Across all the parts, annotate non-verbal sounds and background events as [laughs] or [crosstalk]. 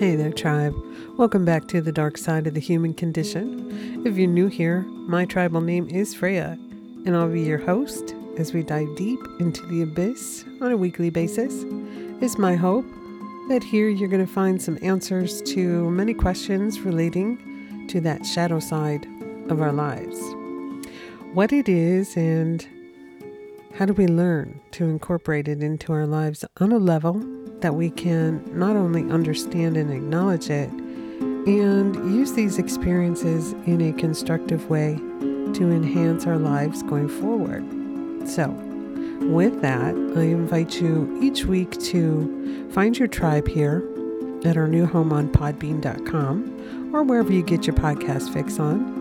Hey there, tribe. Welcome back to the dark side of the human condition. If you're new here, my tribal name is Freya, and I'll be your host as we dive deep into the abyss on a weekly basis. It's my hope that here you're going to find some answers to many questions relating to that shadow side of our lives. What it is, and how do we learn to incorporate it into our lives on a level that we can not only understand and acknowledge it, and use these experiences in a constructive way to enhance our lives going forward. So, with that, I invite you each week to find your tribe here at our new home on podbean.com or wherever you get your podcast fix on.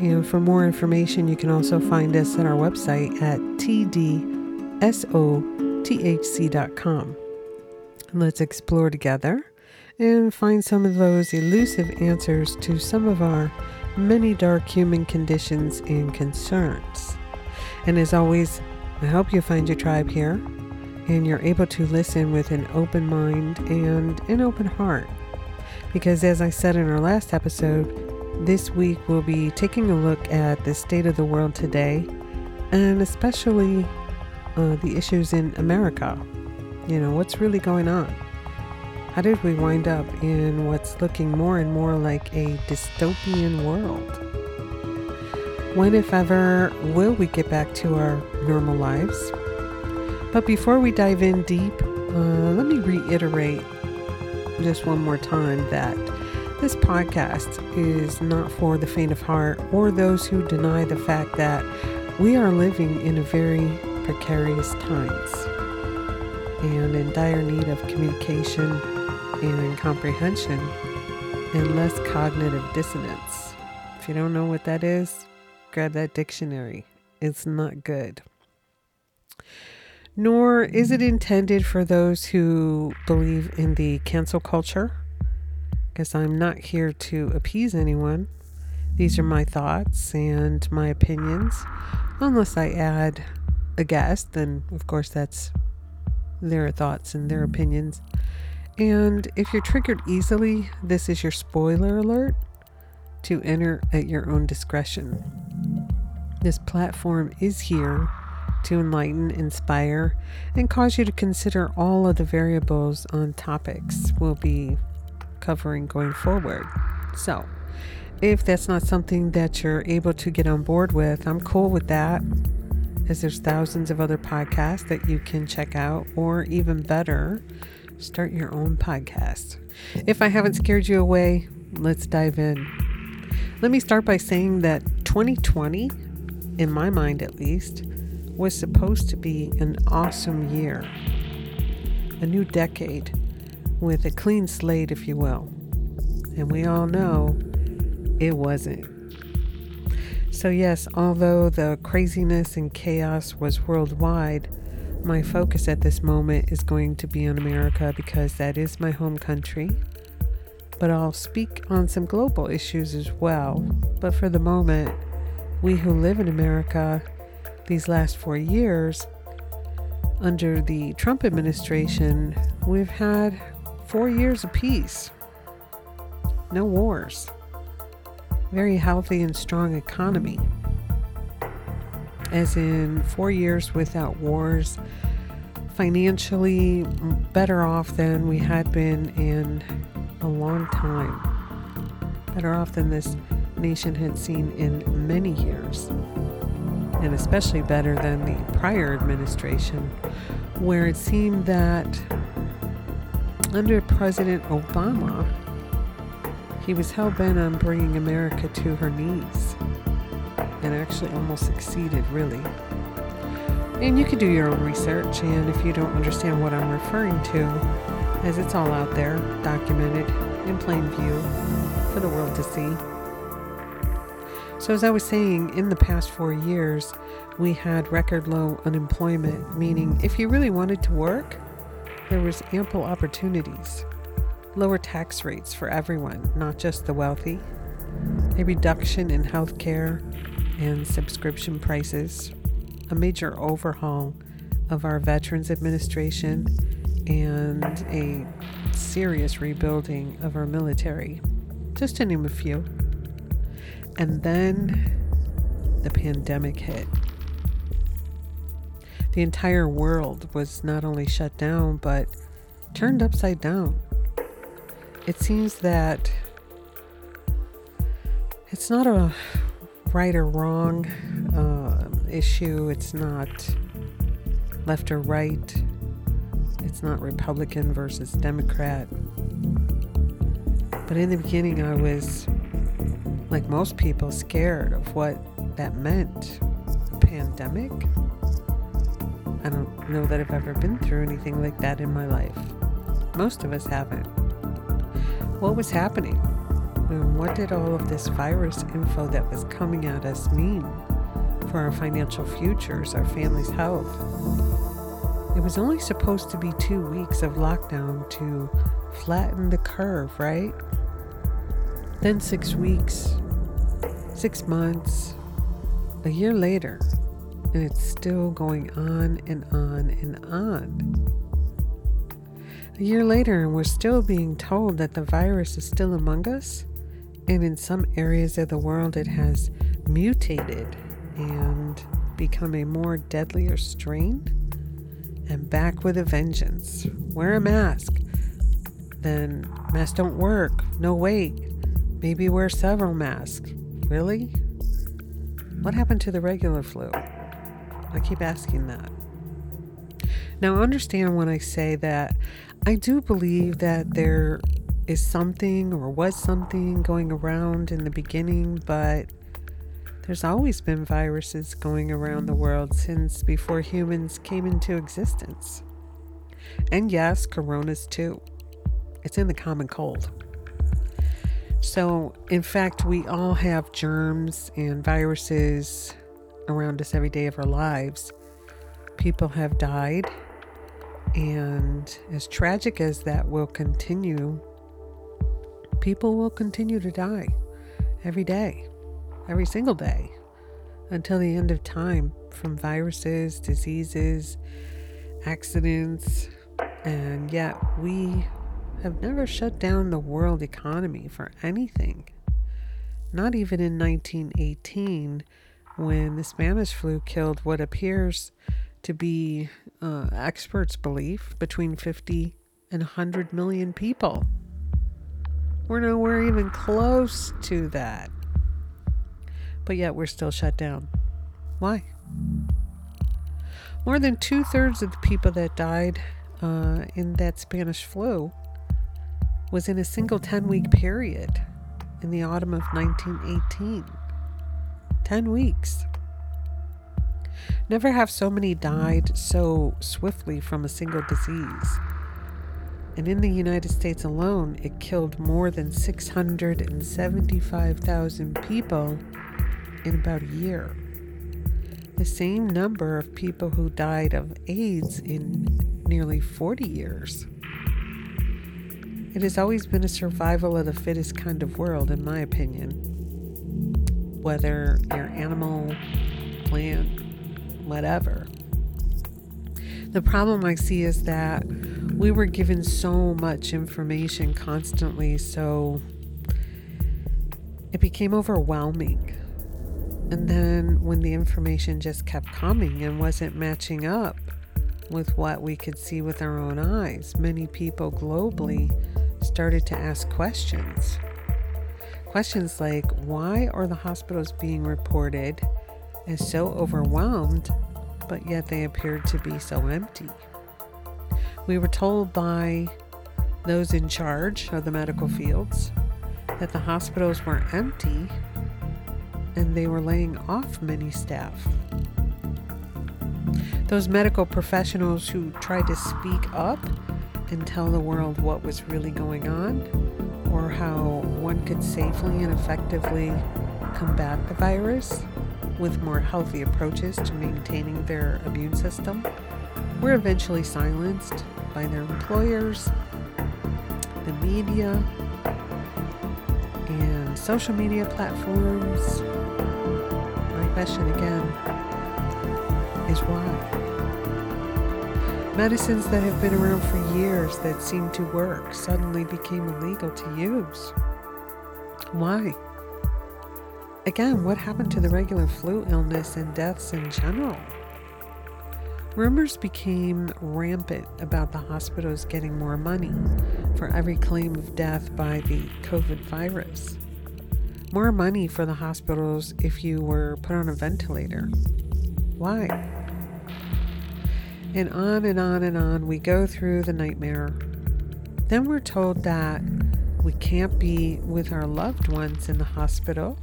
And for more information, you can also find us at our website at tdsothc.com. Let's explore together and find some of those elusive answers to some of our many dark human conditions and concerns. And as always, I hope you find your tribe here and you're able to listen with an open mind and an open heart. Because as I said in our last episode, this week we'll be taking a look at the state of the world today and especially uh, the issues in America you know, what's really going on? How did we wind up in what's looking more and more like a dystopian world? When, if ever, will we get back to our normal lives? But before we dive in deep, uh, let me reiterate just one more time that this podcast is not for the faint of heart or those who deny the fact that we are living in a very precarious times and in dire need of communication and comprehension and less cognitive dissonance. If you don't know what that is, grab that dictionary. It's not good. Nor is it intended for those who believe in the cancel culture, because I'm not here to appease anyone. These are my thoughts and my opinions. Unless I add a guest, then of course that's their thoughts and their opinions. And if you're triggered easily, this is your spoiler alert to enter at your own discretion. This platform is here to enlighten, inspire, and cause you to consider all of the variables on topics we'll be covering going forward. So, if that's not something that you're able to get on board with, I'm cool with that as there's thousands of other podcasts that you can check out, or even better, start your own podcast. If I haven't scared you away, let's dive in. Let me start by saying that 2020, in my mind at least, was supposed to be an awesome year, a new decade with a clean slate, if you will. And we all know it wasn't. So, yes, although the craziness and chaos was worldwide, my focus at this moment is going to be on America because that is my home country. But I'll speak on some global issues as well. But for the moment, we who live in America these last four years, under the Trump administration, we've had four years of peace, no wars very healthy and strong economy. As in, four years without wars, financially better off than we had been in a long time. Better off than this nation had seen in many years. And especially better than the prior administration, where it seemed that under President Obama, he was hell bent on bringing America to her knees and actually almost succeeded, really. And you can do your own research, and if you don't understand what I'm referring to, as it's all out there, documented in plain view for the world to see. So, as I was saying, in the past four years, we had record low unemployment, meaning if you really wanted to work, there was ample opportunities lower tax rates for everyone, not just the wealthy, a reduction in health care and subscription prices, a major overhaul of our Veterans Administration, and a serious rebuilding of our military, just to name a few. And then the pandemic hit. The entire world was not only shut down, but turned upside down. It seems that it's not a right or wrong uh, issue, it's not left or right, it's not Republican versus Democrat. But in the beginning, I was, like most people, scared of what that meant. A pandemic? I don't know that I've ever been through anything like that in my life. Most of us haven't. What was happening? And what did all of this virus info that was coming at us mean for our financial futures, our family's health? It was only supposed to be two weeks of lockdown to flatten the curve, right? Then six weeks, six months, a year later, and it's still going on and on and on. A year later, we're still being told that the virus is still among us, and in some areas of the world, it has mutated and become a more deadlier strain and back with a vengeance. Wear a mask. Then masks don't work. No, wait. Maybe wear several masks. Really? What happened to the regular flu? I keep asking that. Now, understand when I say that I do believe that there is something or was something going around in the beginning, but there's always been viruses going around the world since before humans came into existence. And yes, coronas too. It's in the common cold. So, in fact, we all have germs and viruses around us every day of our lives. People have died, and as tragic as that will continue, people will continue to die every day every single day until the end of time from viruses, diseases, accidents, and yet we have never shut down the world economy for anything. Not even in 1918, when the Spanish flu killed what appears to be uh, experts' believe, between 50 and 100 million people. We're nowhere even close to that but yet we're still shut down. Why? More than two thirds of the people that died uh, in that Spanish flu was in a single 10 week period in the autumn of 1918. 10 weeks. Never have so many died so swiftly from a single disease. And in the United States alone, it killed more than 675,000 people in about a year. The same number of people who died of AIDS in nearly 40 years. It has always been a survival of the fittest kind of world, in my opinion. Whether you're animal, plant, whatever. The problem I see is that we were given so much information constantly, so it became overwhelming. And then when the information just kept coming and wasn't matching up with what we could see with our own eyes, many people globally started to ask questions. Questions like why are the hospitals being reported as so overwhelmed, but yet they appeared to be so empty? We were told by those in charge of the medical fields that the hospitals were empty and they were laying off many staff. Those medical professionals who tried to speak up and tell the world what was really going on or how one could safely and effectively combat the virus with more healthy approaches to maintaining their immune system were eventually silenced by their employers, the media, and social media platforms My question again is why? Medicines that have been around for years that seem to work suddenly became illegal to use. Why? Again, what happened to the regular flu illness and deaths in general? Rumors became rampant about the hospitals getting more money for every claim of death by the COVID virus. More money for the hospitals if you were put on a ventilator. Why? And on and on and on we go through the nightmare. Then we're told that we can't be with our loved ones in the hospital.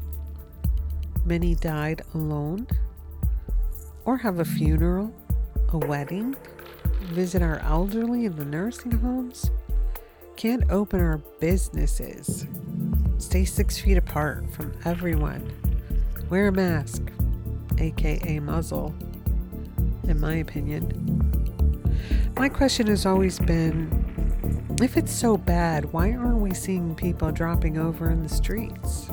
Many died alone or have a funeral a wedding, visit our elderly in the nursing homes, can't open our businesses, stay six feet apart from everyone, wear a mask, aka muzzle, in my opinion. My question has always been if it's so bad, why aren't we seeing people dropping over in the streets?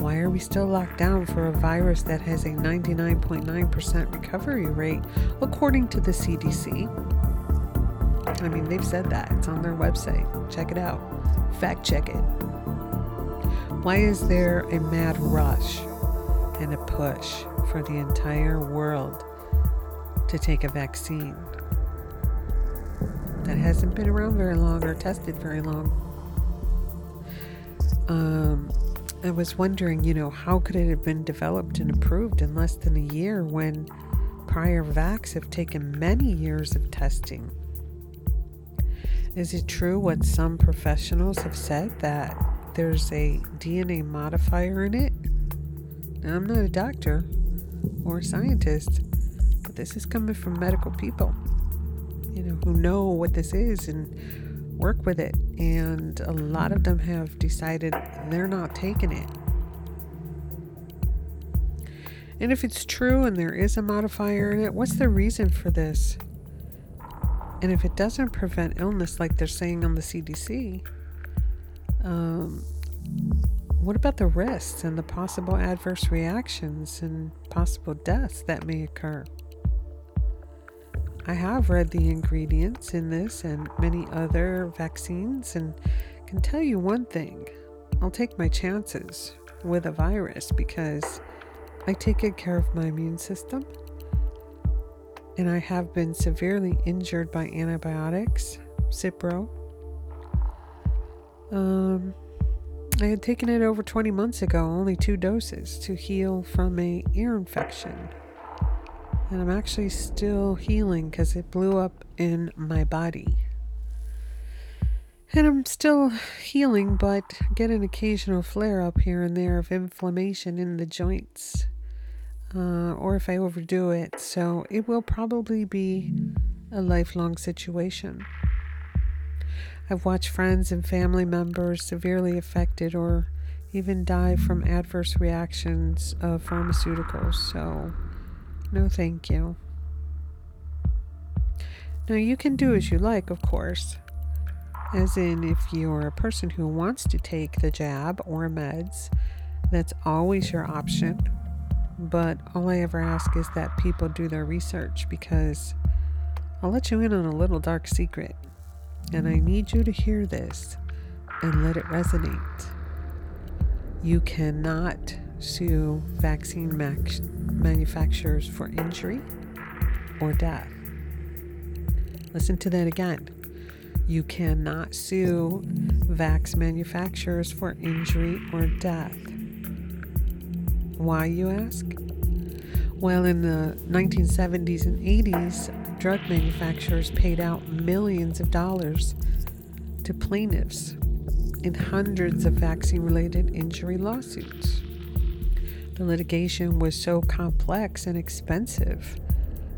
Why are we still locked down for a virus that has a 99.9% recovery rate, according to the CDC? I mean, they've said that. It's on their website. Check it out. Fact check it. Why is there a mad rush and a push for the entire world to take a vaccine that hasn't been around very long or tested very long? Um, I was wondering, you know, how could it have been developed and approved in less than a year when prior vax have taken many years of testing? Is it true what some professionals have said that there's a DNA modifier in it? Now, I'm not a doctor or a scientist, but this is coming from medical people, you know, who know what this is and work with it. And a lot of them have decided they're not taking it. And if it's true and there is a modifier in it, what's the reason for this? And if it doesn't prevent illness like they're saying on the CDC, um, what about the risks and the possible adverse reactions and possible deaths that may occur? I have read the ingredients in this and many other vaccines and can tell you one thing. I'll take my chances with a virus because I take good care of my immune system. And I have been severely injured by antibiotics, Cipro. Um, I had taken it over 20 months ago, only two doses, to heal from a ear infection and I'm actually still healing because it blew up in my body. And I'm still healing, but get an occasional flare up here and there of inflammation in the joints, uh, or if I overdo it. So it will probably be a lifelong situation. I've watched friends and family members severely affected or even die from adverse reactions of pharmaceuticals. So no, thank you. Now, you can do as you like, of course. As in, if you're a person who wants to take the jab or meds, that's always your option. But all I ever ask is that people do their research because I'll let you in on a little dark secret. And I need you to hear this and let it resonate. You cannot sue vaccine max- manufacturers for injury or death. Listen to that again. You cannot sue vax manufacturers for injury or death. Why, you ask? Well, in the 1970s and 80s, drug manufacturers paid out millions of dollars to plaintiffs in hundreds of vaccine related injury lawsuits. The litigation was so complex and expensive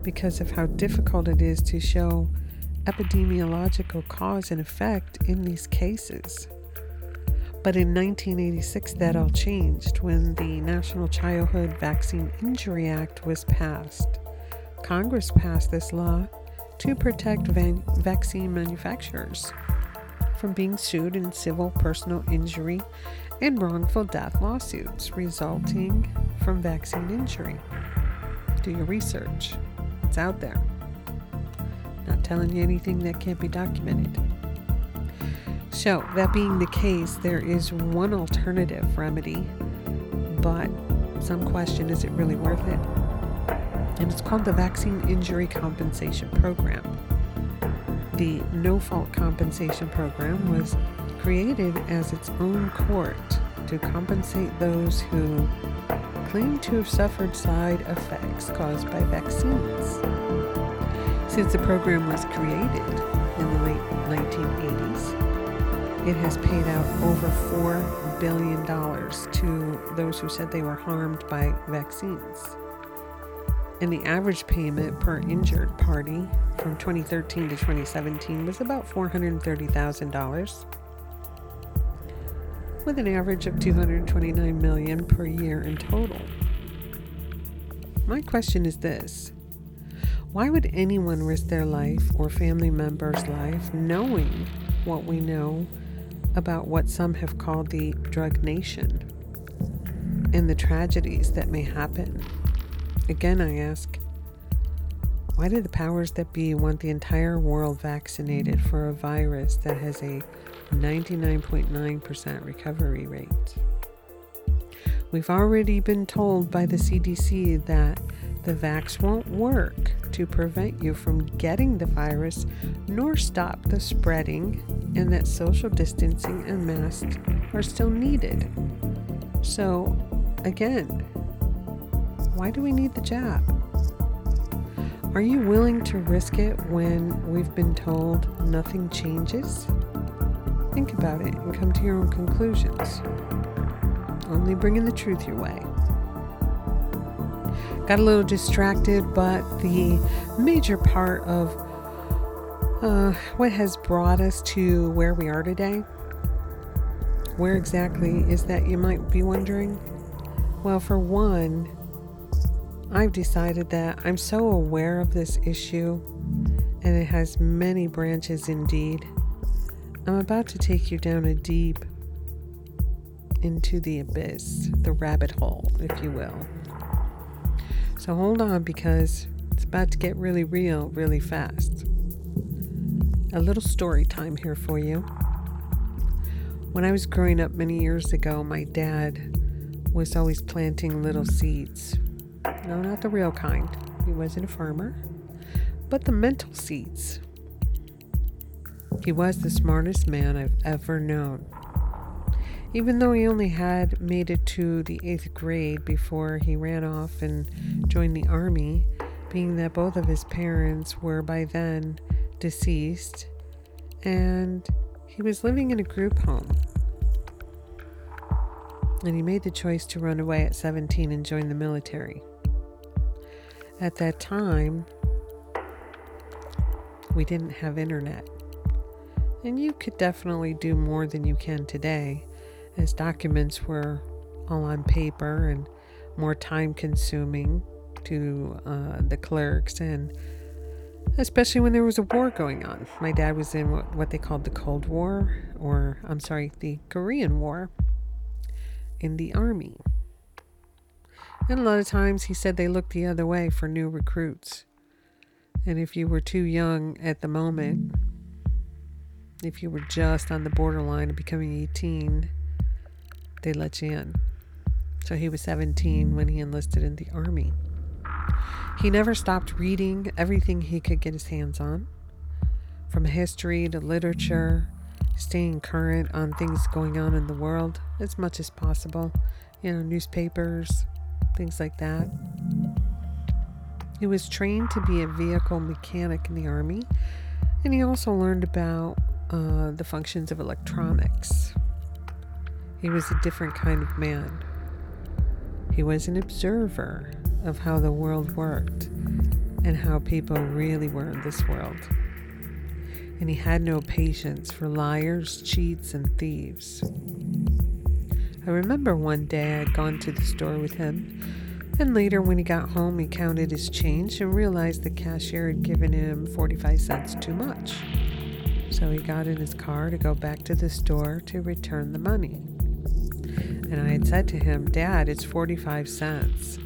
because of how difficult it is to show epidemiological cause and effect in these cases. But in 1986, that all changed when the National Childhood Vaccine Injury Act was passed. Congress passed this law to protect van- vaccine manufacturers from being sued in civil personal injury and wrongful death lawsuits resulting from vaccine injury. Do your research, it's out there. not telling you anything that can't be documented. So, that being the case, there is one alternative remedy, but some question is it really worth it? And it's called the Vaccine Injury Compensation Program. The No Fault Compensation Program was created as its own court to compensate those who claim to have suffered side effects caused by vaccines. Since the program was created in the late 1980s, it has paid out over $4 billion to those who said they were harmed by vaccines. And the average payment per injured party from 2013 to 2017 was about $430,000 with an average of 229 million per year in total. My question is this why would anyone risk their life or family member's life knowing what we know about what some have called the drug nation and the tragedies that may happen? Again, I ask, why do the powers that be want the entire world vaccinated for a virus that has a 99.9% recovery rate? We've already been told by the CDC that the vax won't work to prevent you from getting the virus nor stop the spreading, and that social distancing and masks are still needed. So, again, why do we need the jab? Are you willing to risk it when we've been told nothing changes? Think about it and come to your own conclusions. Only bringing the truth your way. Got a little distracted, but the major part of uh, what has brought us to where we are today, where exactly is that, you might be wondering? Well, for one, I've decided that I'm so aware of this issue, and it has many branches indeed. I'm about to take you down a deep into the abyss, the rabbit hole, if you will. So hold on because it's about to get really real really fast. A little story time here for you. When I was growing up many years ago, my dad was always planting little seeds no, not the real kind. He wasn't a farmer. But the mental seeds. He was the smartest man I've ever known. Even though he only had made it to the eighth grade before he ran off and joined the army, being that both of his parents were by then deceased, and he was living in a group home. And he made the choice to run away at 17 and join the military. At that time, we didn't have internet. And you could definitely do more than you can today, as documents were all on paper and more time consuming to uh, the clerks, and especially when there was a war going on. My dad was in what, what they called the Cold War, or I'm sorry, the Korean War, in the army. And a lot of times he said they looked the other way for new recruits. And if you were too young at the moment, if you were just on the borderline of becoming 18, they let you in. So he was 17 when he enlisted in the army. He never stopped reading everything he could get his hands on, from history to literature, staying current on things going on in the world as much as possible. You know, newspapers, things like that. He was trained to be a vehicle mechanic in the Army, and he also learned about uh, the functions of electronics. He was a different kind of man. He was an observer of how the world worked and how people really were in this world. And he had no patience for liars, cheats, and thieves. I remember one day I'd gone to the store with him, and later when he got home, he counted his change and realized the cashier had given him 45 cents too much. So he got in his car to go back to the store to return the money. And I had said to him, Dad, it's 45 cents.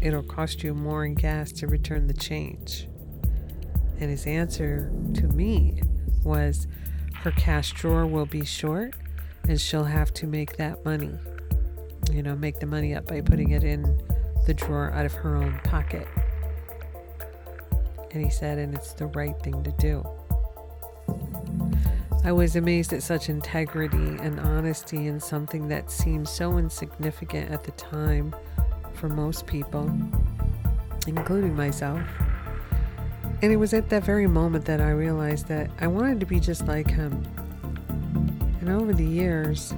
It'll cost you more in gas to return the change. And his answer to me was her cash drawer will be short and she'll have to make that money. You know, make the money up by putting it in the drawer out of her own pocket. And he said, and it's the right thing to do. I was amazed at such integrity and honesty in something that seemed so insignificant at the time for most people, including myself. And it was at that very moment that I realized that I wanted to be just like him. And over the years,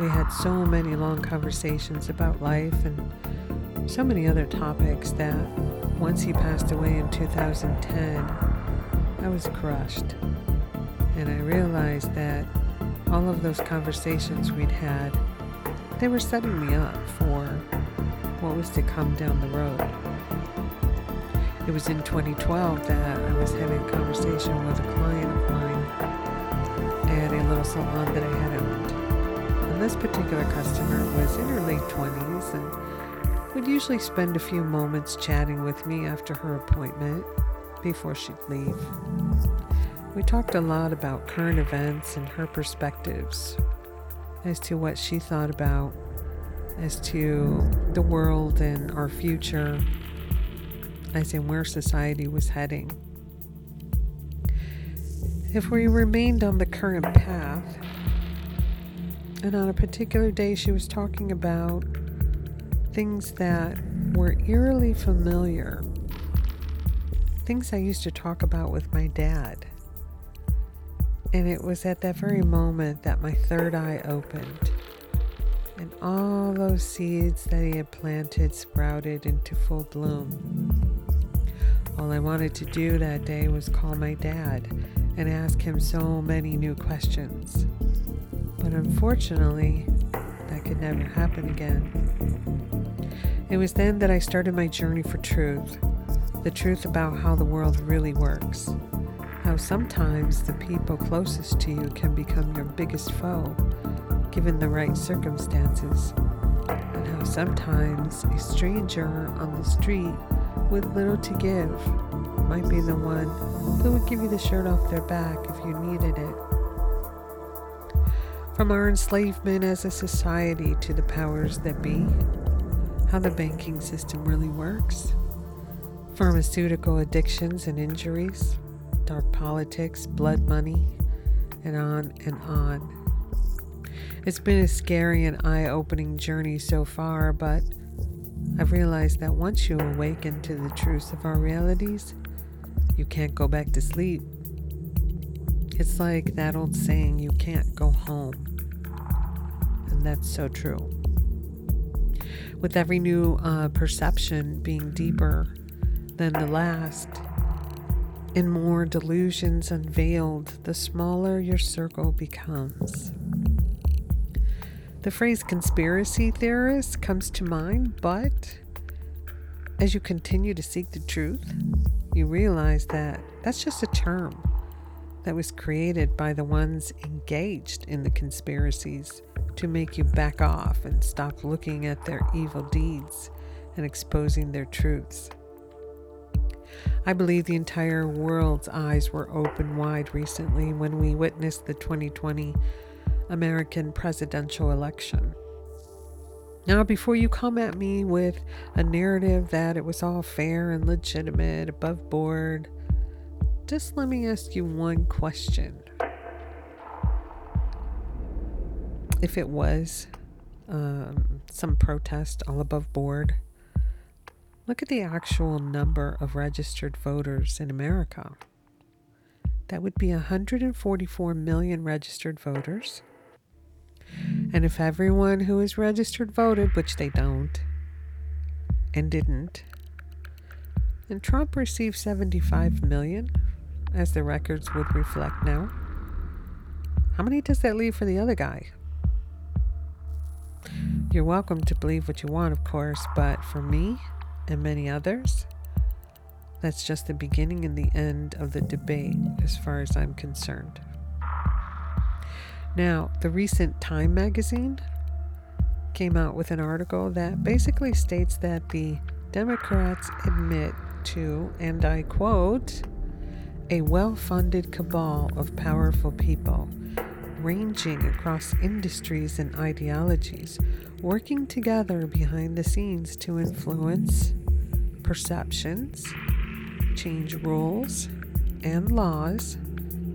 we had so many long conversations about life and so many other topics that once he passed away in 2010, I was crushed. And I realized that all of those conversations we'd had, they were setting me up for what was to come down the road. It was in 2012 that I was having a conversation with a client of mine at a little salon that I had owned. And this particular customer was in her late 20s and would usually spend a few moments chatting with me after her appointment before she'd leave. We talked a lot about current events and her perspectives as to what she thought about, as to the world and our future, as in where society was heading. If we remained on the current path, and on a particular day she was talking about things that were eerily familiar, things I used to talk about with my dad. And it was at that very moment that my third eye opened. And all those seeds that he had planted sprouted into full bloom. All I wanted to do that day was call my dad and ask him so many new questions. But unfortunately, that could never happen again. It was then that I started my journey for truth the truth about how the world really works how sometimes the people closest to you can become your biggest foe, given the right circumstances, and how sometimes a stranger on the street with little to give might be the one who would give you the shirt off their back if you needed it. From our enslavement as a society to the powers that be, how the banking system really works, pharmaceutical addictions and injuries dark politics, blood money, and on and on. It's been a scary and eye opening journey so far, but I've realized that once you awaken to the truths of our realities, you can't go back to sleep. It's like that old saying, you can't go home. And that's so true. With every new uh, perception being deeper than the last, and more delusions unveiled, the smaller your circle becomes. The phrase conspiracy theorist comes to mind, but as you continue to seek the truth, you realize that that's just a term that was created by the ones engaged in the conspiracies to make you back off and stop looking at their evil deeds and exposing their truths. I believe the entire world's eyes were open wide recently when we witnessed the 2020 American presidential election. Now, before you come at me with a narrative that it was all fair and legitimate, above board, just let me ask you one question. If it was um, some protest all above board, Look at the actual number of registered voters in America. That would be 144 million registered voters. And if everyone who is registered voted, which they don't and didn't, and Trump received 75 million, as the records would reflect now, how many does that leave for the other guy? You're welcome to believe what you want, of course, but for me, and many others. That's just the beginning and the end of the debate, as far as I'm concerned. Now, the recent Time magazine came out with an article that basically states that the Democrats admit to, and I quote, a well funded cabal of powerful people, ranging across industries and ideologies, working together behind the scenes to influence perceptions, change rules and laws,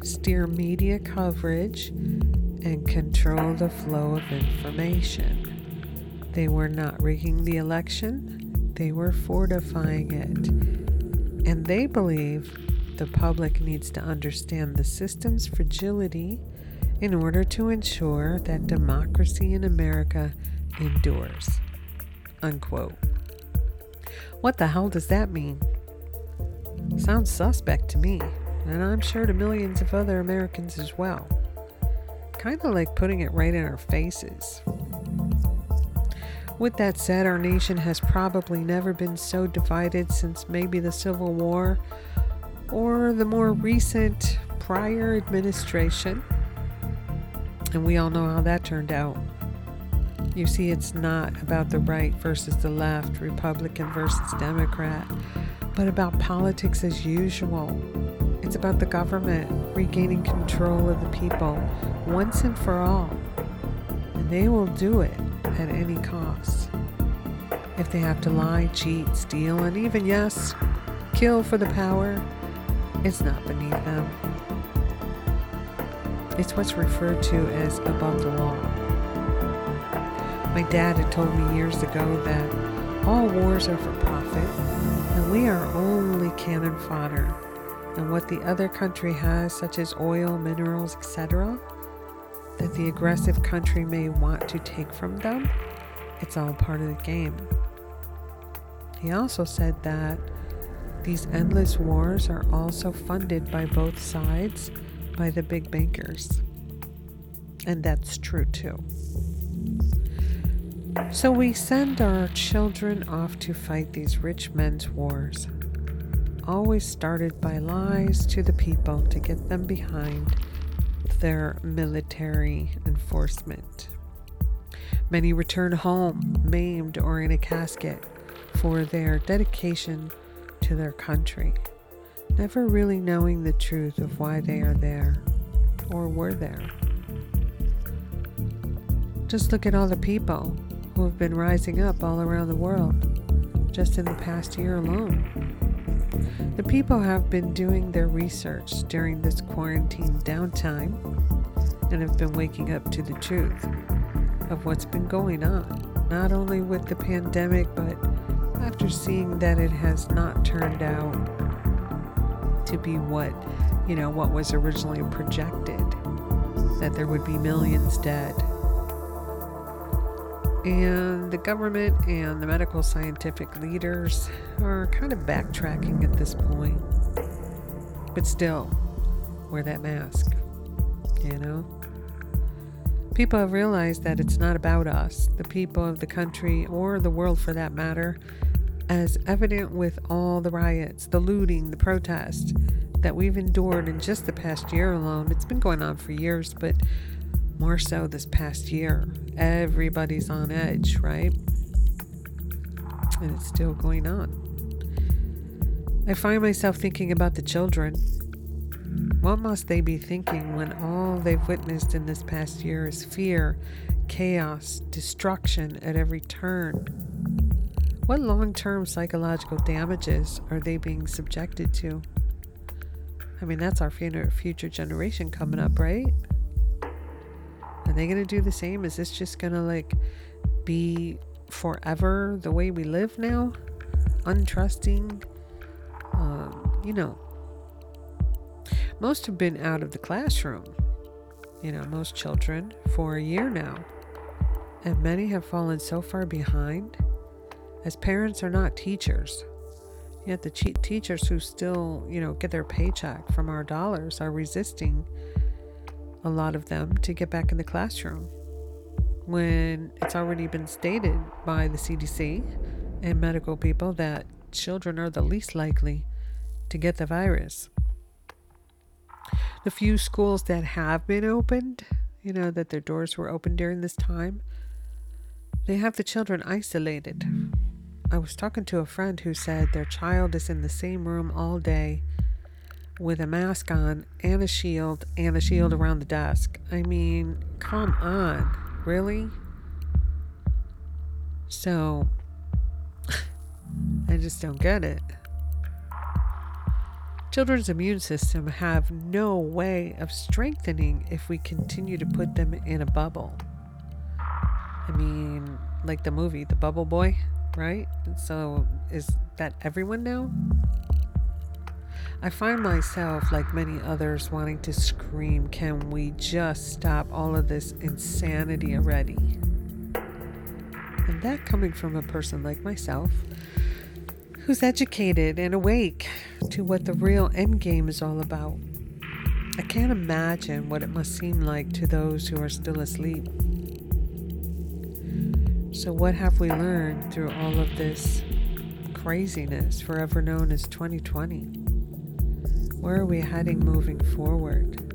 steer media coverage, and control the flow of information. They were not rigging the election, they were fortifying it. And they believe the public needs to understand the system's fragility in order to ensure that democracy in America endures. Unquote. What the hell does that mean? Sounds suspect to me, and I'm sure to millions of other Americans as well. Kind of like putting it right in our faces. With that said, our nation has probably never been so divided since maybe the Civil War or the more recent prior administration. And we all know how that turned out. You see, it's not about the right versus the left, Republican versus Democrat, but about politics as usual. It's about the government regaining control of the people once and for all. And they will do it at any cost. If they have to lie, cheat, steal, and even, yes, kill for the power, it's not beneath them. It's what's referred to as above the law. My dad had told me years ago that all wars are for profit and we are only cannon fodder. And what the other country has, such as oil, minerals, etc., that the aggressive country may want to take from them, it's all part of the game. He also said that these endless wars are also funded by both sides by the big bankers. And that's true too. So we send our children off to fight these rich men's wars, always started by lies to the people to get them behind their military enforcement. Many return home maimed or in a casket for their dedication to their country, never really knowing the truth of why they are there or were there. Just look at all the people have been rising up all around the world just in the past year alone. The people have been doing their research during this quarantine downtime and have been waking up to the truth of what's been going on, not only with the pandemic, but after seeing that it has not turned out to be what, you know, what was originally projected, that there would be millions dead. And the government and the medical scientific leaders are kind of backtracking at this point. But still, wear that mask, you know? People have realized that it's not about us, the people of the country, or the world for that matter as evident with all the riots, the looting, the protests that we've endured in just the past year alone. It's been going on for years, but more so this past year. Everybody's on edge, right? And it's still going on. I find myself thinking about the children. What must they be thinking when all they've witnessed in this past year is fear, chaos, destruction at every turn? What long term psychological damages are they being subjected to? I mean, that's our future generation coming up, right? Are they going to do the same? Is this just going to like be forever the way we live now? Untrusting? Um, you know, most have been out of the classroom, you know, most children for a year now. And many have fallen so far behind as parents are not teachers. Yet the teachers who still, you know, get their paycheck from our dollars are resisting a lot of them to get back in the classroom when it's already been stated by the CDC and medical people that children are the least likely to get the virus. The few schools that have been opened, you know, that their doors were open during this time, they have the children isolated I was talking to a friend who said their child is in the same room all day with a mask on and a shield and a shield around the desk. I mean, come on. Really? So, [laughs] I just don't get it. Children's immune system have no way of strengthening if we continue to put them in a bubble. I mean, like the movie, The Bubble Boy, right? So is that everyone now? I find myself, like many others, wanting to scream, Can we just stop all of this insanity already? And that coming from a person like myself, who's educated and awake to what the real end game is all about. I can't imagine what it must seem like to those who are still asleep. So, what have we learned through all of this craziness, forever known as 2020? Where are we heading moving forward?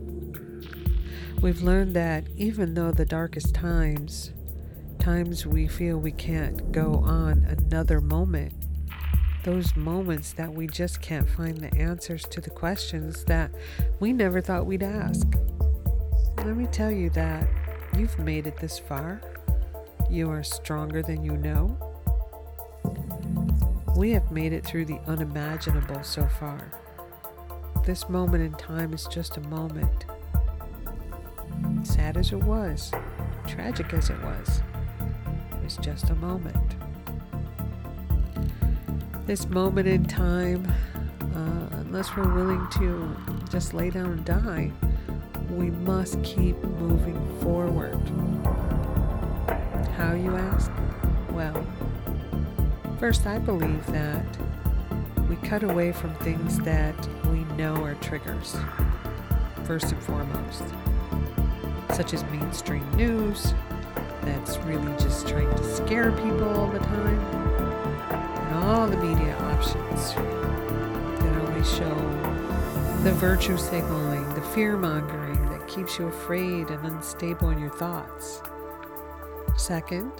We've learned that even though the darkest times, times we feel we can't go on another moment, those moments that we just can't find the answers to the questions that we never thought we'd ask. Let me tell you that you've made it this far. You are stronger than you know. We have made it through the unimaginable so far. This moment in time is just a moment. Sad as it was, tragic as it was, it was just a moment. This moment in time, uh, unless we're willing to just lay down and die, we must keep moving forward. How, you ask? Well, first, I believe that we cut away from things that know are triggers, first and foremost, such as mainstream news that's really just trying to scare people all the time, and all the media options that always show the virtue signaling, the fear mongering that keeps you afraid and unstable in your thoughts. Second,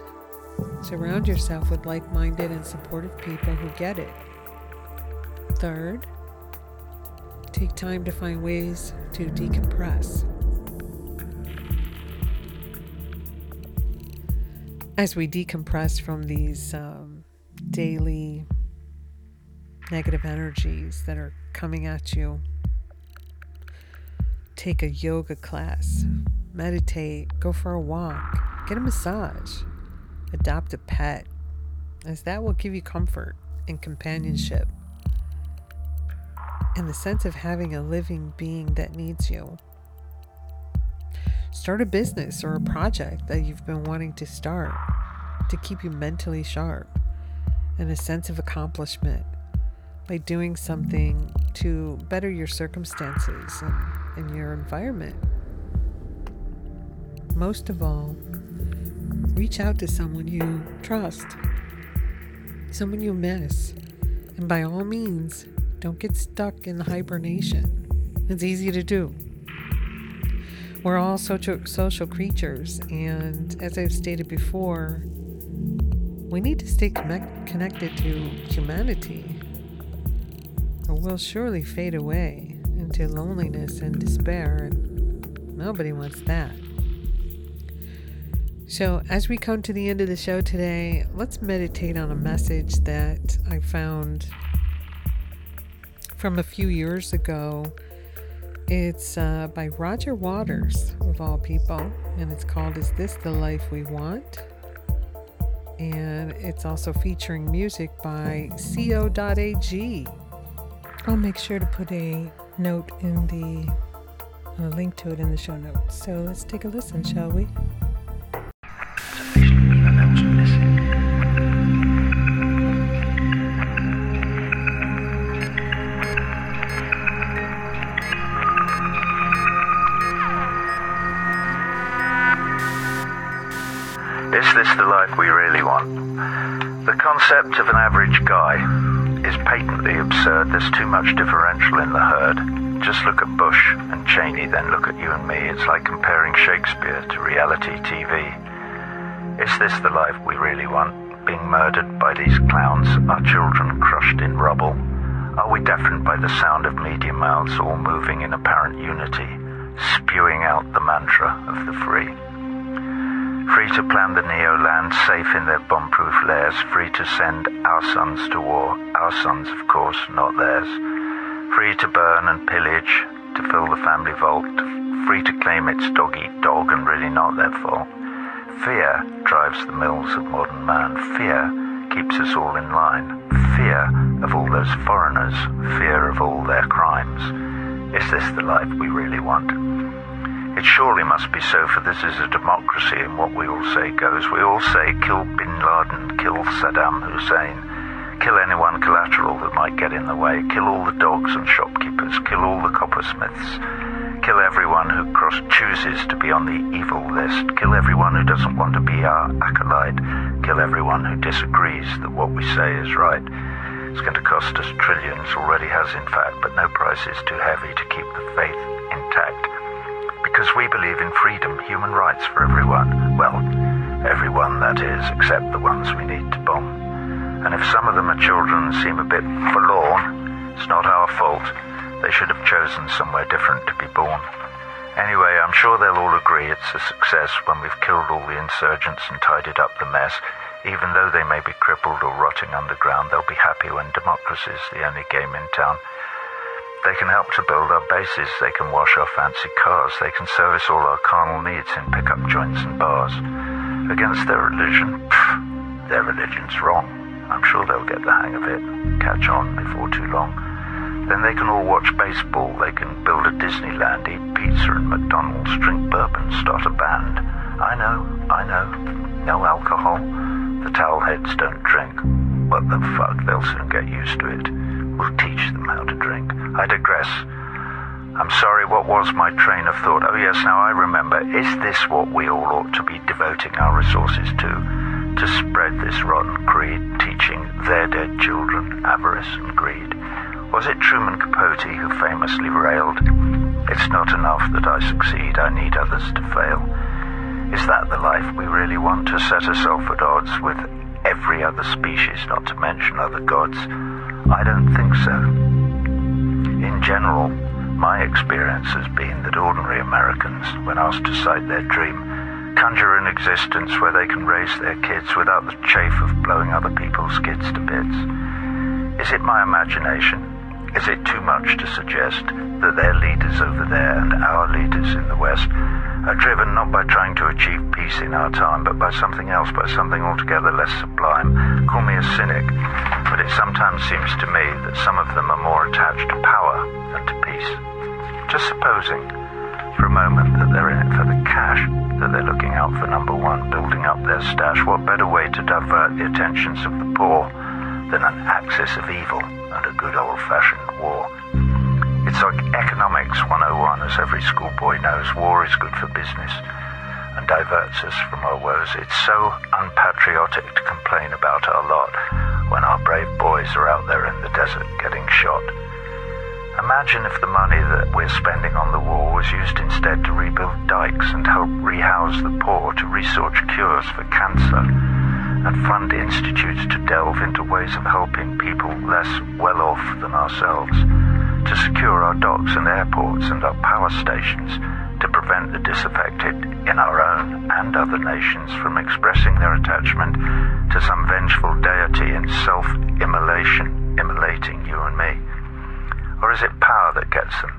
surround yourself with like minded and supportive people who get it Third, take time to find ways to decompress. As we decompress from these um, daily negative energies that are coming at you, take a yoga class, meditate, go for a walk, get a massage, adopt a pet, as that will give you comfort and companionship and the sense of having a living being that needs you. Start a business or a project that you've been wanting to start to keep you mentally sharp and a sense of accomplishment by doing something to better your circumstances and, and your environment. Most of all, reach out to someone you trust, someone you miss, and by all means, don't get stuck in hibernation. It's easy to do. We're all social, social creatures, and as I've stated before, we need to stay connect, connected to humanity, or we'll surely fade away into loneliness and despair, and nobody wants that. So, as we come to the end of the show today, let's meditate on a message that I found from a few years ago. It's uh, by Roger Waters, of all people, and it's called Is This the Life We Want? And it's also featuring music by co.ag. I'll make sure to put a note in the a link to it in the show notes. So let's take a listen, shall we? Concept of an average guy is patently absurd. There's too much differential in the herd. Just look at Bush and Cheney, then look at you and me. It's like comparing Shakespeare to reality TV. Is this the life we really want? Being murdered by these clowns, our children crushed in rubble, Are we deafened by the sound of media mouths all moving in apparent unity, spewing out the mantra of the free? Free to plan the Neo land safe in their bomb-proof lairs, free to send our sons to war, our sons, of course, not theirs. Free to burn and pillage, to fill the family vault, free to claim it's dog-eat-dog and really not their fault. Fear drives the mills of modern man. Fear keeps us all in line. Fear of all those foreigners. Fear of all their crimes. Is this the life we really want? It surely must be so, for this is a democracy, and what we all say goes. We all say, kill bin Laden, kill Saddam Hussein, kill anyone collateral that might get in the way, kill all the dogs and shopkeepers, kill all the coppersmiths, kill everyone who cross chooses to be on the evil list, kill everyone who doesn't want to be our acolyte, kill everyone who disagrees that what we say is right. It's going to cost us trillions, already has in fact, but no price is too heavy to keep the faith intact because we believe in freedom, human rights for everyone. Well, everyone, that is, except the ones we need to bomb. And if some of them are children and seem a bit forlorn, it's not our fault. They should have chosen somewhere different to be born. Anyway, I'm sure they'll all agree it's a success when we've killed all the insurgents and tidied up the mess. Even though they may be crippled or rotting underground, they'll be happy when democracy's the only game in town. They can help to build our bases, they can wash our fancy cars, they can service all our carnal needs in pickup joints and bars. Against their religion, pff, their religion's wrong. I'm sure they'll get the hang of it, catch on before too long. Then they can all watch baseball, they can build a Disneyland, eat pizza and McDonald's, drink bourbon, start a band. I know, I know, no alcohol. The towel heads don't drink. What the fuck, they'll soon get used to it. We'll teach them how to drink. I digress. I'm sorry, what was my train of thought? Oh, yes, now I remember. Is this what we all ought to be devoting our resources to? To spread this rotten creed, teaching their dead children avarice and greed? Was it Truman Capote who famously railed, It's not enough that I succeed, I need others to fail? Is that the life we really want to set ourselves at odds with every other species, not to mention other gods? I don't think so. In general, my experience has been that ordinary Americans, when asked to cite their dream, conjure an existence where they can raise their kids without the chafe of blowing other people's kids to bits. Is it my imagination? Is it too much to suggest that their leaders over there and our leaders in the West are driven not by trying to achieve peace in our time, but by something else, by something altogether less sublime? Call me a cynic, but it sometimes seems to me that some of them are more attached to power than to peace. Just supposing for a moment that they're in it for the cash, that they're looking out for number one, building up their stash, what better way to divert the attentions of the poor than an axis of evil and a good old-fashioned war? It's like economics 101, as every schoolboy knows. War is good for business and diverts us from our woes. It's so unpatriotic to complain about our lot when our brave boys are out there in the desert getting shot. Imagine if the money that we're spending on the war was used instead to rebuild dikes and help rehouse the poor, to research cures for cancer, and fund institutes to delve into ways of helping people less well off than ourselves to secure our docks and airports and our power stations to prevent the disaffected in our own and other nations from expressing their attachment to some vengeful deity in self-immolation, immolating you and me? Or is it power that gets them?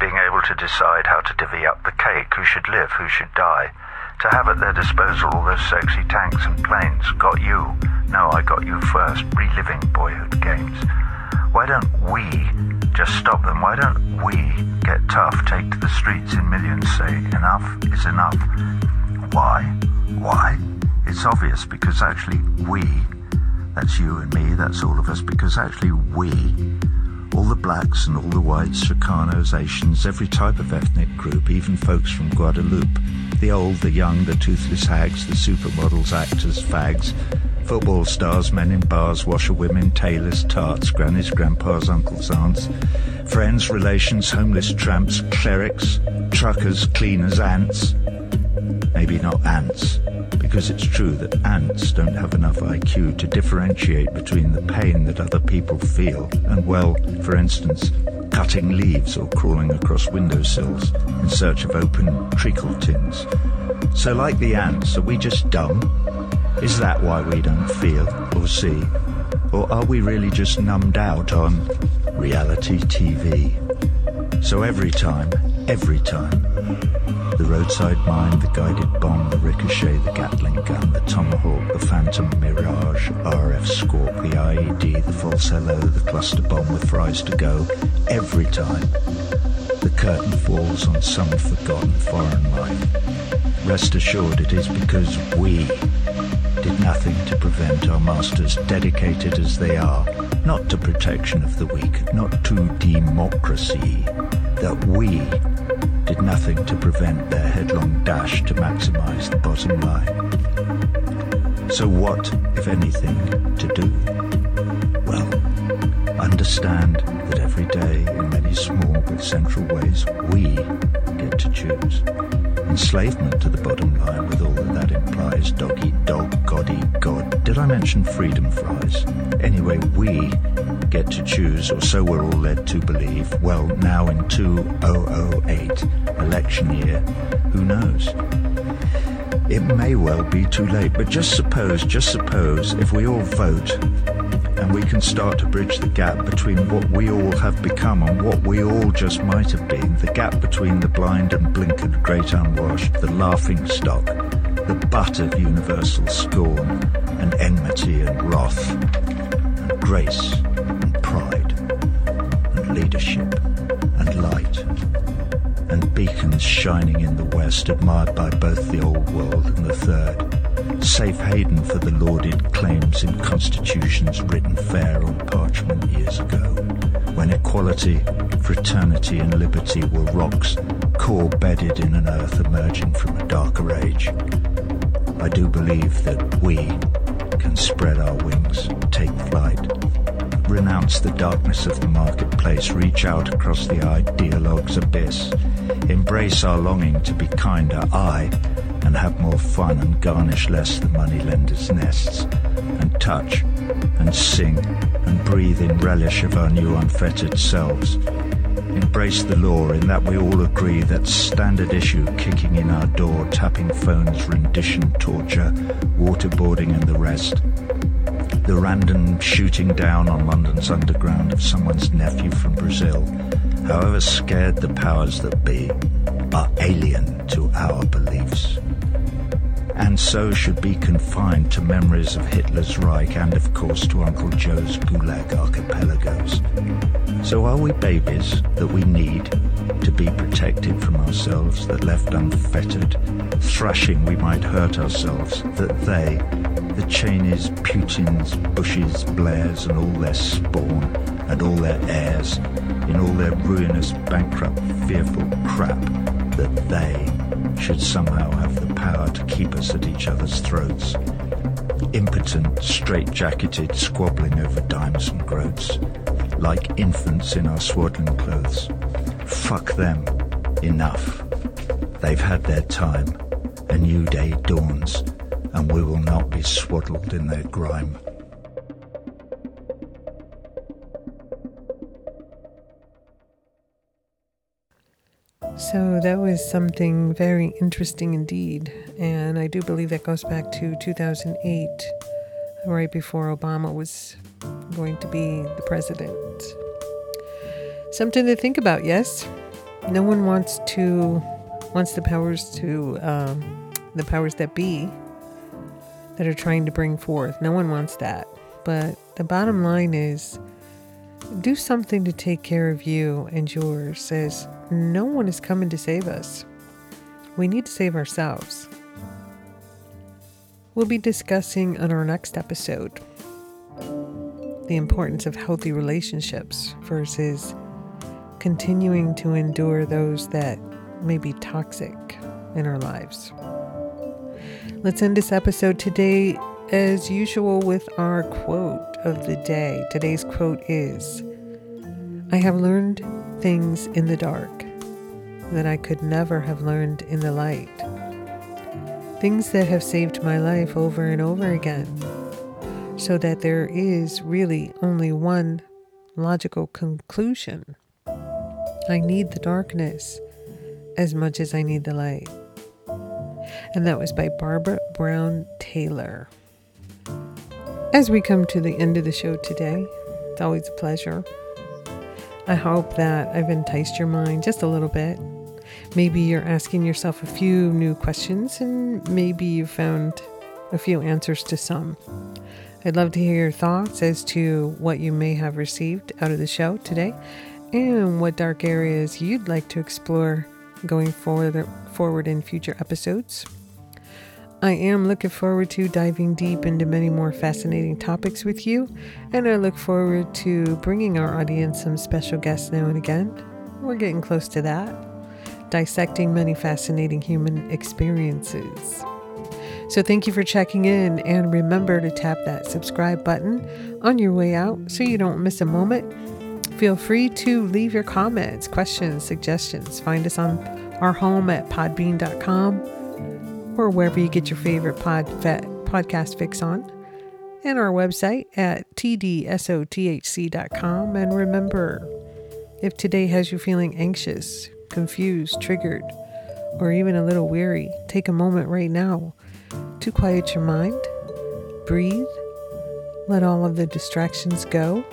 Being able to decide how to divvy up the cake, who should live, who should die, to have at their disposal all those sexy tanks and planes. Got you. No, I got you first, reliving boyhood games. Why don't we just stop them? Why don't we get tough, take to the streets in millions, say enough is enough? Why? Why? It's obvious because actually we, that's you and me, that's all of us, because actually we, all the blacks and all the whites, Chicanos, Asians, every type of ethnic group, even folks from Guadeloupe, the old, the young, the toothless hags, the supermodels, actors, fags, football stars, men in bars, washerwomen, tailors, tarts, grannies, grandpas, uncles, aunts, friends, relations, homeless tramps, clerics, truckers, cleaners, ants. Maybe not ants. Because it's true that ants don't have enough IQ to differentiate between the pain that other people feel and, well, for instance, cutting leaves or crawling across windowsills in search of open treacle tins. So, like the ants, are we just dumb? Is that why we don't feel or see? Or are we really just numbed out on reality TV? So every time, every time, the roadside mine, the guided bomb, the ricochet, the Gatling gun, the tomahawk, the phantom mirage, RF squawk, the IED, the false hello, the cluster bomb with fries to go, every time, the curtain falls on some forgotten foreign life. Rest assured it is because we did nothing to prevent our masters, dedicated as they are, not to protection of the weak, not to democracy, that we did nothing to prevent their headlong dash to maximize the bottom line. So what, if anything, to do? Well, understand that every day, in many small but central ways, we get to choose enslavement to the bottom line with all that that implies dog eat dog, God eat God. Did I mention freedom fries? Anyway, we get to choose, or so we're all led to believe. Well, now in 2008, election year, who knows? It may well be too late, but just suppose, just suppose, if we all vote and we can start to bridge the gap between what we all have become and what we all just might have been, the gap between the blind and blinkered great unwashed, the laughing stock, the butt of universal scorn and enmity and wrath, and grace pride, and leadership and light, and beacons shining in the west, admired by both the old world and the third safe haven for the lauded claims in constitutions written fair on parchment years ago, when equality, fraternity, and liberty were rocks core bedded in an earth emerging from a darker age. I do believe that we can spread our wings, take flight, renounce the darkness of the marketplace, reach out across the ideologue's abyss, embrace our longing to be kinder, I and have more fun and garnish less the moneylenders' nests, and touch and sing and breathe in relish of our new unfettered selves. Embrace the law in that we all agree that standard issue kicking in our door, tapping phones, rendition, torture, waterboarding, and the rest. The random shooting down on London's underground of someone's nephew from Brazil, however scared the powers that be, are alien to our beliefs and so should be confined to memories of Hitler's Reich and, of course, to Uncle Joe's Gulag archipelagos. So are we babies that we need to be protected from ourselves, that left unfettered, thrashing we might hurt ourselves, that they, the Cheneys, Putins, Bushes, Blairs, and all their spawn, and all their heirs, in all their ruinous, bankrupt, fearful crap, that they should somehow have the power to keep us at each other's throats. Impotent, straight-jacketed, squabbling over dimes and groats, like infants in our swaddling clothes. Fuck them. Enough. They've had their time. A new day dawns, and we will not be swaddled in their grime. So that was something very interesting indeed. And I do believe that goes back to 2008, right before Obama was going to be the president. Something to think about, yes? No one wants to, wants the powers to, um, the powers that be that are trying to bring forth. No one wants that. But the bottom line is do something to take care of you and yours as no one is coming to save us. We need to save ourselves. We'll be discussing on our next episode the importance of healthy relationships versus continuing to endure those that may be toxic in our lives. Let's end this episode today, as usual, with our quote of the day. Today's quote is I have learned things in the dark that I could never have learned in the light. things that have saved my life over and over again, so that there is really only one logical conclusion. I need the darkness as much as I need the light. And that was by Barbara Brown Taylor. As we come to the end of the show today, it's always a pleasure. I hope that I've enticed your mind just a little bit. Maybe you're asking yourself a few new questions, and maybe you've found a few answers to some. I'd love to hear your thoughts as to what you may have received out of the show today and what dark areas you'd like to explore going forward, forward in future episodes. I am looking forward to diving deep into many more fascinating topics with you, and I look forward to bringing our audience some special guests now and again. We're getting close to that, dissecting many fascinating human experiences. So, thank you for checking in, and remember to tap that subscribe button on your way out so you don't miss a moment. Feel free to leave your comments, questions, suggestions. Find us on our home at podbean.com or wherever you get your favorite pod podcast fix on, and our website at tdsothc.com. And remember, if today has you feeling anxious, confused, triggered, or even a little weary, take a moment right now to quiet your mind, breathe, let all of the distractions go,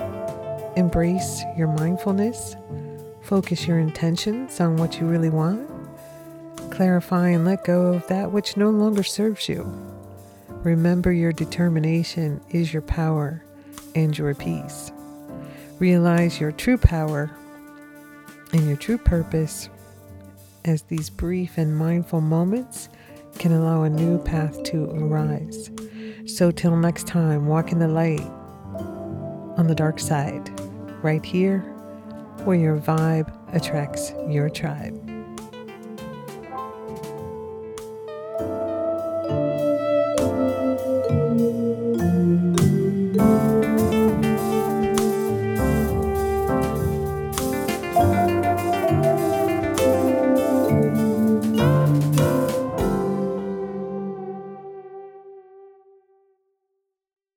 embrace your mindfulness, focus your intentions on what you really want Clarify and let go of that which no longer serves you. Remember your determination is your power and your peace. Realize your true power and your true purpose as these brief and mindful moments can allow a new path to arise. So, till next time, walk in the light on the dark side, right here where your vibe attracts your tribe.